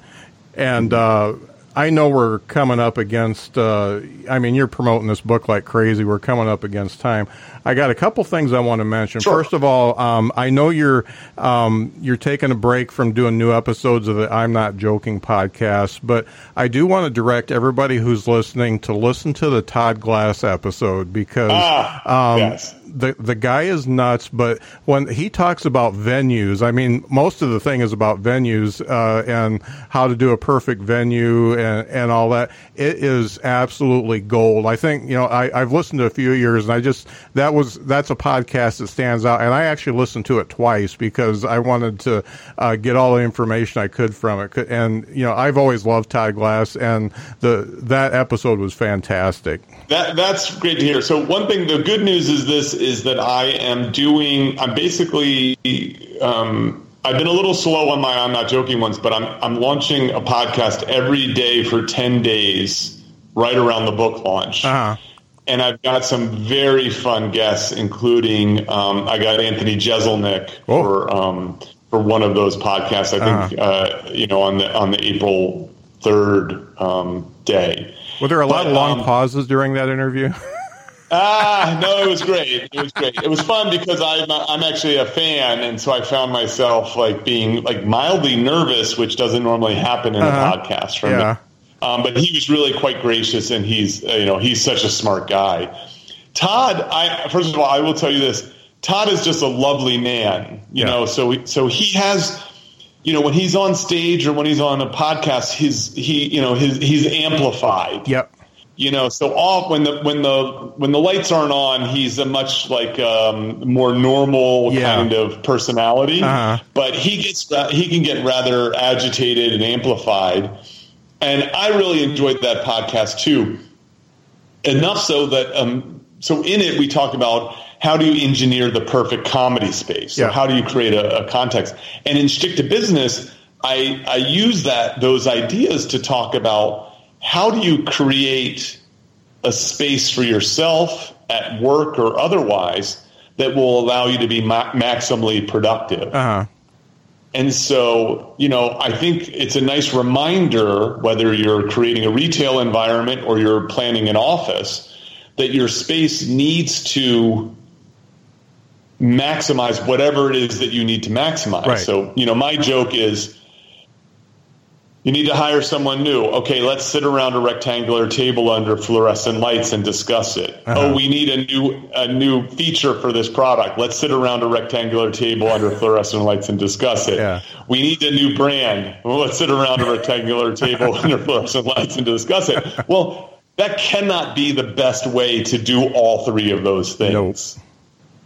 And uh, I know we're coming up against. Uh, I mean, you're promoting this book like crazy. We're coming up against time. I got a couple things I want to mention. Sure. First of all, um, I know you're um, you're taking a break from doing new episodes of the I'm Not Joking podcast, but I do want to direct everybody who's listening to listen to the Todd Glass episode because Ah, um, yes. The the guy is nuts, but when he talks about venues, I mean, most of the thing is about venues uh, and how to do a perfect venue and, and all that. It is absolutely gold. I think you know I, I've listened to a few years, and I just that was that's a podcast that stands out, and I actually listened to it twice because I wanted to uh, get all the information I could from it. And you know, I've always loved Todd Glass, and the that episode was fantastic. That that's great to hear. So one thing, the good news is this: is that I am doing. I'm basically. Um, I've been a little slow on my. I'm not joking ones, but I'm I'm launching a podcast every day for ten days, right around the book launch. Uh-huh. And I've got some very fun guests, including um, I got Anthony Jeselnik Oh. for um, for one of those podcasts. I think uh, you know on the on the April third um, day. Were there a lot But, of long um, pauses during that interview? Ah, no, it was great. It was great. It was fun because I'm I'm actually a fan, and so I found myself like being like mildly nervous, which doesn't normally happen in Uh-huh. a podcast for Yeah. me. Um, but he was really quite gracious, and he's uh, you know he's such a smart guy. Todd, I first of all, I will tell you this: Todd is just a lovely man. You Yeah. know, so so he has. You know, when he's on stage or when he's on a podcast, his he, you know, his he's amplified yep. You know so off when the when the when the lights aren't on he's a much like um, more normal Yeah. kind of personality Uh-huh. but he gets he can get rather agitated and amplified and i really enjoyed that podcast too enough so that um, so in it we talk about how do you engineer the perfect comedy space so Yeah. how do you create a, a context and in Shtick to business i i use that those ideas to talk about how do you create a space for yourself at work or otherwise that will allow you to be ma- maximally productive Uh huh. and so, you know, I think it's a nice reminder whether you're creating a retail environment or you're planning an office that your space needs to maximize whatever it is that you need to maximize. Right. So, you know, my joke is you need to hire someone new. Okay, let's sit around a rectangular table under fluorescent lights and discuss it. Uh-huh. Oh, we need a new a new feature for this product. Let's sit around a rectangular table under fluorescent lights and discuss it. Yeah. We need a new brand. Well, let's sit around a rectangular table under fluorescent lights and discuss it. Well, that cannot be the best way to do all three of those things.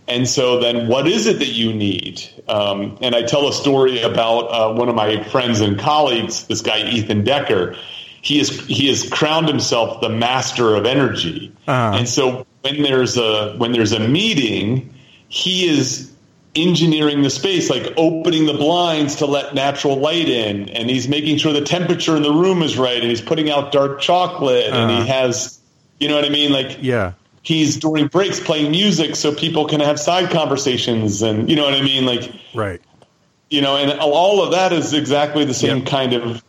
And so then what is it that you need? Um, and I tell a story about uh, one of my friends and colleagues, this guy, Ethan Decker. He is, he has crowned himself the master of energy. Uh-huh. And so when there's a, when there's a meeting, he is engineering the space, like opening the blinds to let natural light in. And he's making sure the temperature in the room is right. And he's putting out dark chocolate and Uh-huh. he has, you know what I mean? Like, Yeah. He's during breaks playing music so people can have side conversations and you know what I mean like Right. you know and all of that is exactly the same Yep. kind of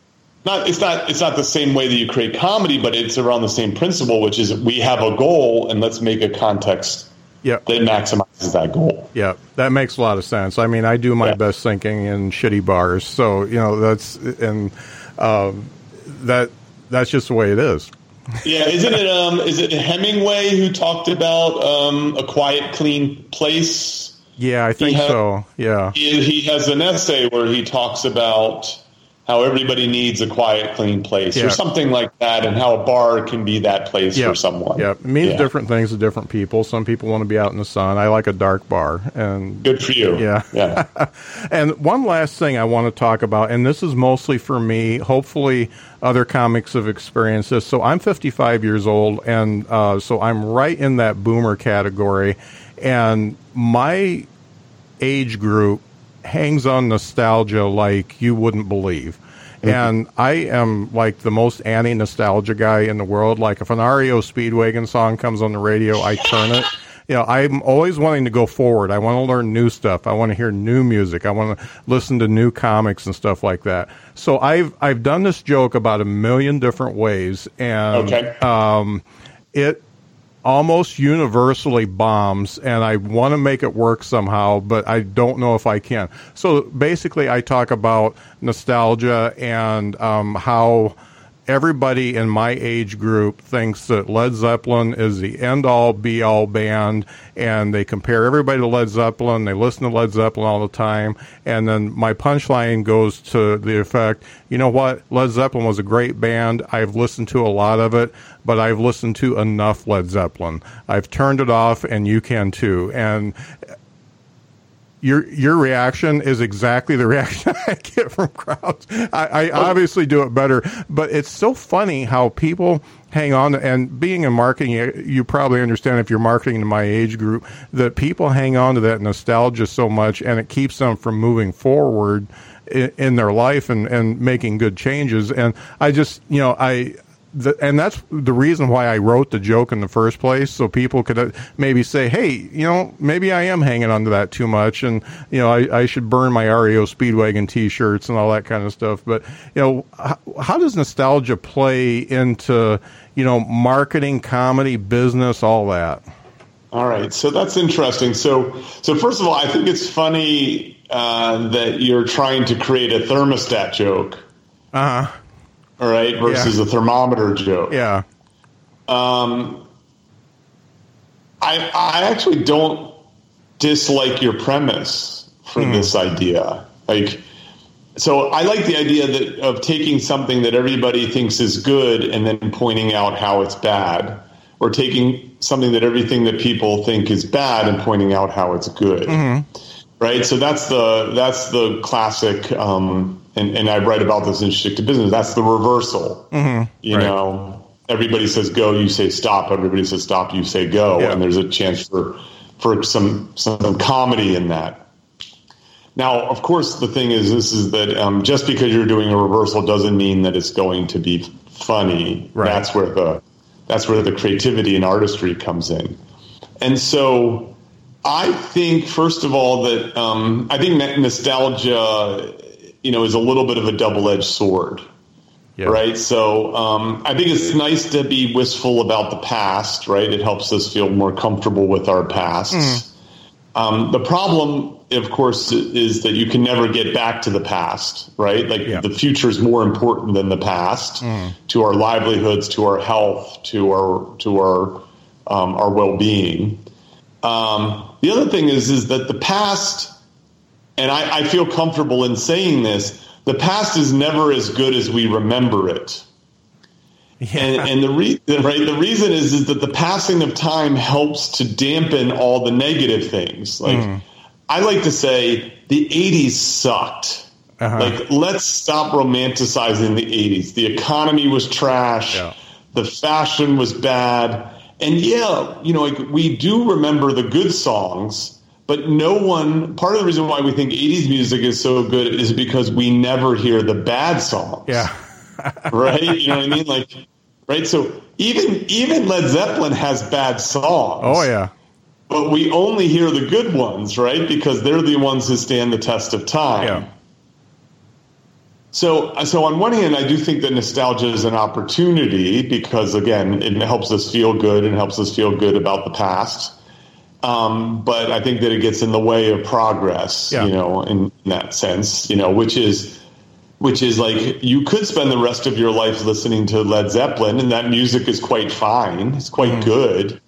not it's not it's not the same way that you create comedy but it's around the same principle which is we have a goal and let's make a context Yep. that maximizes that goal. Yeah, that makes a lot of sense. I mean, I do my Yeah. best thinking in shitty bars, so you know that's and um, that that's just the way it is. Yeah, isn't it? Um, is it Hemingway who talked about um, a quiet, clean place? Yeah, I think had- so. Yeah, He, he has an essay where he talks about how everybody needs a quiet, clean place, Yeah. or something like that, and how a bar can be that place yeah, for someone. Yeah, it means Yeah. different things to different people. Some people want to be out in the sun. I like a dark bar, and Good for you. Yeah. yeah. And one last thing I want to talk about, and this is mostly for me. Hopefully, other comics have experienced this. So I'm 55 years old, and uh, so I'm right in that boomer category. And my age group hangs on nostalgia like you wouldn't believe. And I am like the most anti nostalgia guy in the world. Like if an REO Speedwagon song comes on the radio, I turn it. You know, I'm always wanting to go forward. I want to learn new stuff. I want to hear new music. I want to listen to new comics and stuff like that. So I've I've done this joke about a million different ways, and Okay. um, it almost universally bombs and I want to make it work somehow, but I don't know if I can. So basically, I talk about nostalgia and um, how everybody in my age group thinks that Led Zeppelin is the end all be all band, and they compare everybody to Led Zeppelin. They listen to Led Zeppelin all the time, and then my punchline goes to the effect, you know what? Led Zeppelin was a great band. I've listened to a lot of it, but I've listened to enough Led Zeppelin. I've turned it off, and you can too. And your your reaction is exactly the reaction I get from crowds. I, I obviously do it better, but it's so funny how people hang on. And being in marketing, you, probably understand if you're marketing to my age group that people hang on to that nostalgia so much, and it keeps them from moving forward in, in their life and and making good changes. And I just you know I the, and that's the reason why I wrote the joke in the first place, so people could uh, maybe say, "Hey, you know, maybe I am hanging on to that too much, and you know, I, I should burn my REO Speedwagon T-shirts and all that kind of stuff." But you know, how, how does nostalgia play into you know marketing, comedy, business, all that? All right, so that's interesting. So, so first of all, I think it's funny uh, that you're trying to create a thermostat joke, Uh huh. All right, versus Yeah. a thermometer joke. Yeah. Um, I I actually don't dislike your premise for this idea. Like, so I like the idea that of taking something that everybody thinks is good and then pointing out how it's bad, or taking something that everything that people think is bad and pointing out how it's good. Right. So that's the that's the classic. Um, and, and I write about this in Shtick to Business. That's the reversal. You Right. know, everybody says go, you say stop. Everybody says stop, you say go. Yeah. And there's a chance for for some some comedy in that. Now, of course, the thing is, this is that um, just because you're doing a reversal doesn't mean that it's going to be funny. Right. That's where the that's where the creativity and artistry comes in. And so, I think first of all that um, I think nostalgia, you know, is a little bit of a double edged sword Yeah. right? So um, I think it's nice to be wistful about the past, right? It helps us feel more comfortable with our pasts. Um, the problem, of course, is that you can never get back to the past, right? Like Yeah. the future is more important than the past to our livelihoods, to our health, to our to our um, our well being. Um, the other thing is is that the past, and I, I feel comfortable in saying this, the past is never as good as we remember it. And, and the re- right the reason is is that the passing of time helps to dampen all the negative things. Like I like to say, the '80s sucked. Uh-huh. Like let's stop romanticizing the '80s. The economy was trash. Yeah. The fashion was bad. And yeah, you know, like we do remember the good songs, but no one. Part of the reason why we think '80s music is so good is because we never hear the bad songs Yeah. right? You know what I mean? Like, right? So even even Led Zeppelin has bad songs. Oh yeah. But we only hear the good ones, right? Because they're the ones who stand the test of time. Yeah. So, so on one hand, I do think that nostalgia is an opportunity because, again, it helps us feel good and helps us feel good about the past. Um, but I think that it gets in the way of progress, Yeah. you know, in, in that sense, you know, which is which is like you could spend the rest of your life listening to Led Zeppelin, and that music is quite fine, it's quite good.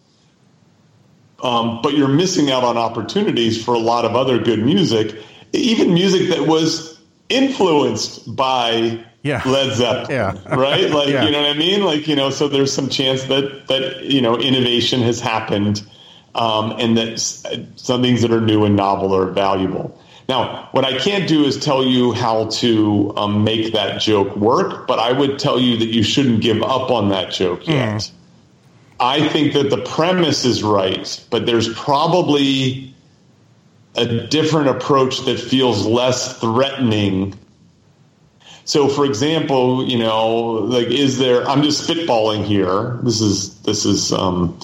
Um, but you're missing out on opportunities for a lot of other good music, even music that was influenced by Yeah. Led Zeppelin, Yeah. right? Like Yeah. you know what I mean? Like you know, so there's some chance that that you know innovation has happened, um, and that some things that are new and novel are valuable. Now, what I can't do is tell you how to um, make that joke work, but I would tell you that you shouldn't give up on that joke yet. I think that the premise is right, but there's probably a different approach that feels less threatening. So, for example, you know, like, is there? I'm just spitballing here. This is this is um,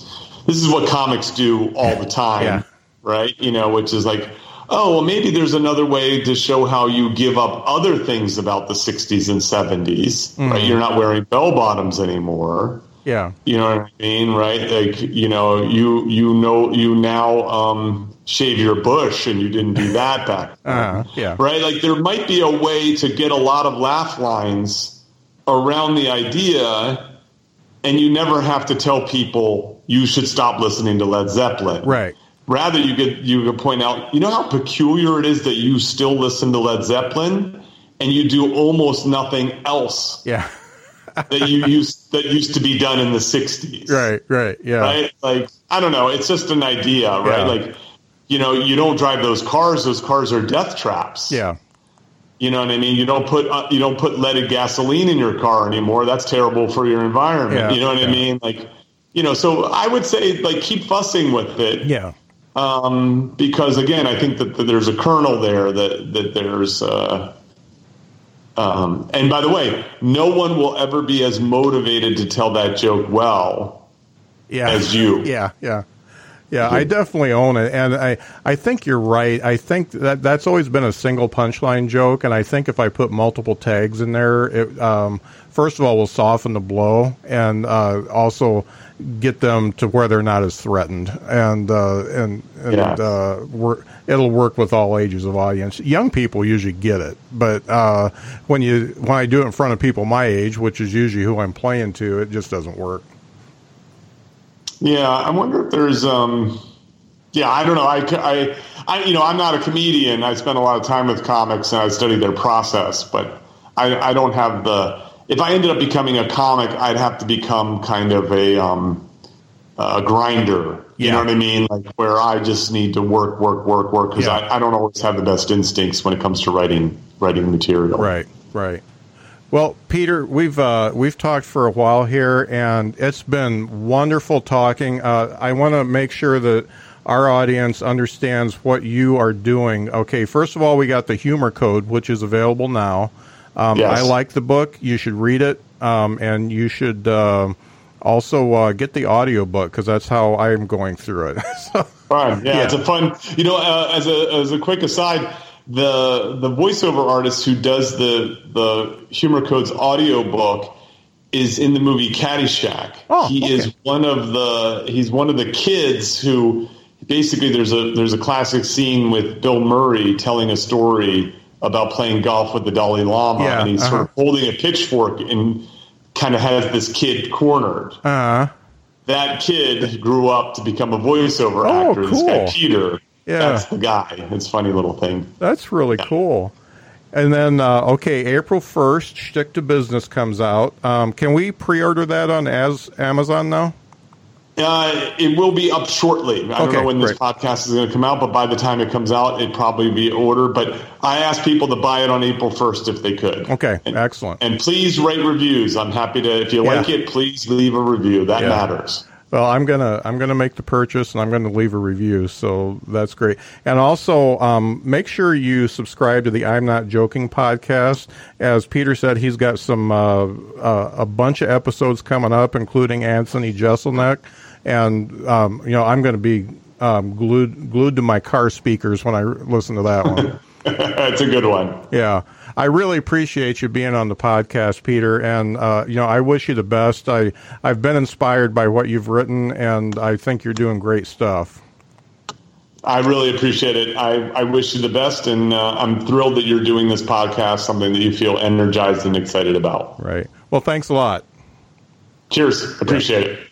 this is what comics do all the time, Yeah. right? You know, which is like, oh, well, maybe there's another way to show how you give up other things about the '60s and '70s, right? You're not wearing bell bottoms anymore. Yeah. You know what I mean, right? Like, you know, you you know you now um, shave your bush, and you didn't do that back then, Uh-huh, yeah. right? Like, there might be a way to get a lot of laugh lines around the idea, and you never have to tell people you should stop listening to Led Zeppelin, Right. Rather, you could you could point out, you know how peculiar it is that you still listen to Led Zeppelin, and you do almost nothing else Yeah. that you used that used to be done in the '60s, Right. Right. Yeah. right? Like I don't know, it's just an idea, right? Yeah. Like you know, you don't drive those cars; those cars are death traps. Yeah. You know what I mean? You don't put uh, you don't put leaded gasoline in your car anymore. That's terrible for your environment. Yeah, You know what yeah. I mean? Like you know, so I would say like keep fussing with it Yeah. um, because again, I think that, that there's a kernel there that that there's. Uh, um, and by the way, no one will ever be as motivated to tell that joke well Yeah. as you. Yeah, yeah. Yeah, I definitely own it, and I, I think you're right. I think that that's always been a single punchline joke, and I think if I put multiple tags in there, it um, first of all will soften the blow, and uh, also get them to where they're not as threatened, and uh, and and Yeah. uh, work, it'll work with all ages of audience. Young people usually get it, but uh, when you when I do it in front of people my age, which is usually who I'm playing to, it just doesn't work. Yeah, I wonder if there's. Um, yeah, I don't know. I, I, I, you know, I'm not a comedian. I spend a lot of time with comics and I study their process, but I, I don't have the. If I ended up becoming a comic, I'd have to become kind of a um, a grinder. You Yeah. know what I mean? Like where I just need to work, work, work, work because Yeah. I, I don't always have the best instincts when it comes to writing writing material. Right, right. Well, Peter, we've uh, we've talked for a while here, and it's been wonderful talking. Uh, I want to make sure that our audience understands what you are doing. Okay, first of all, we got the humor code, which is available now. Um, Yes. I like the book. You should read it, um, and you should um also uh, get the audio book because that's how I'm going through it. so, Fun. Yeah, Yeah. it's a fun. You know, uh, as a as a quick aside, the the voiceover artist who does the the Humor Codes audio book is in the movie Caddyshack. Oh, he okay. is one of the he's one of the kids who basically there's a there's a classic scene with Bill Murray telling a story about playing golf with the Dalai Lama, Yeah, and he's sort of uh-huh. holding a pitchfork and kind of has this kid cornered uh, that kid grew up to become a voiceover Oh, actor. This guy cool. Peter. Yeah. That's the guy. It's a funny little thing. That's really cool. And then, uh, okay, April 1st, Shtick to Business comes out. Um, can we pre order that on as Amazon now? Uh, it will be up shortly. I don't know when this great. podcast is going to come out, but by the time it comes out, it probably be ordered. But I asked people to buy it on April 1st if they could. Okay, And, excellent. and please rate reviews. I'm happy to, if you Yeah. like it, please leave a review. That Yeah. matters. Well, I'm gonna I'm gonna make the purchase and I'm gonna leave a review, so that's great. And also, um, make sure you subscribe to the I'm Not Joking podcast. As Peter said, he's got some uh, uh, a bunch of episodes coming up, including Anthony Jeselnik, and um, you know I'm going to be um, glued glued to my car speakers when I listen to that one. it's a good one. Yeah, I really appreciate you being on the podcast, Peter, and uh, you know I wish you the best. I I've been inspired by what you've written, and I think you're doing great stuff. I really appreciate it. I, I wish you the best, and uh, I'm thrilled that you're doing this podcast, something that you feel energized and excited about. Right. Well, thanks a lot. Cheers. Appreciate yeah. it.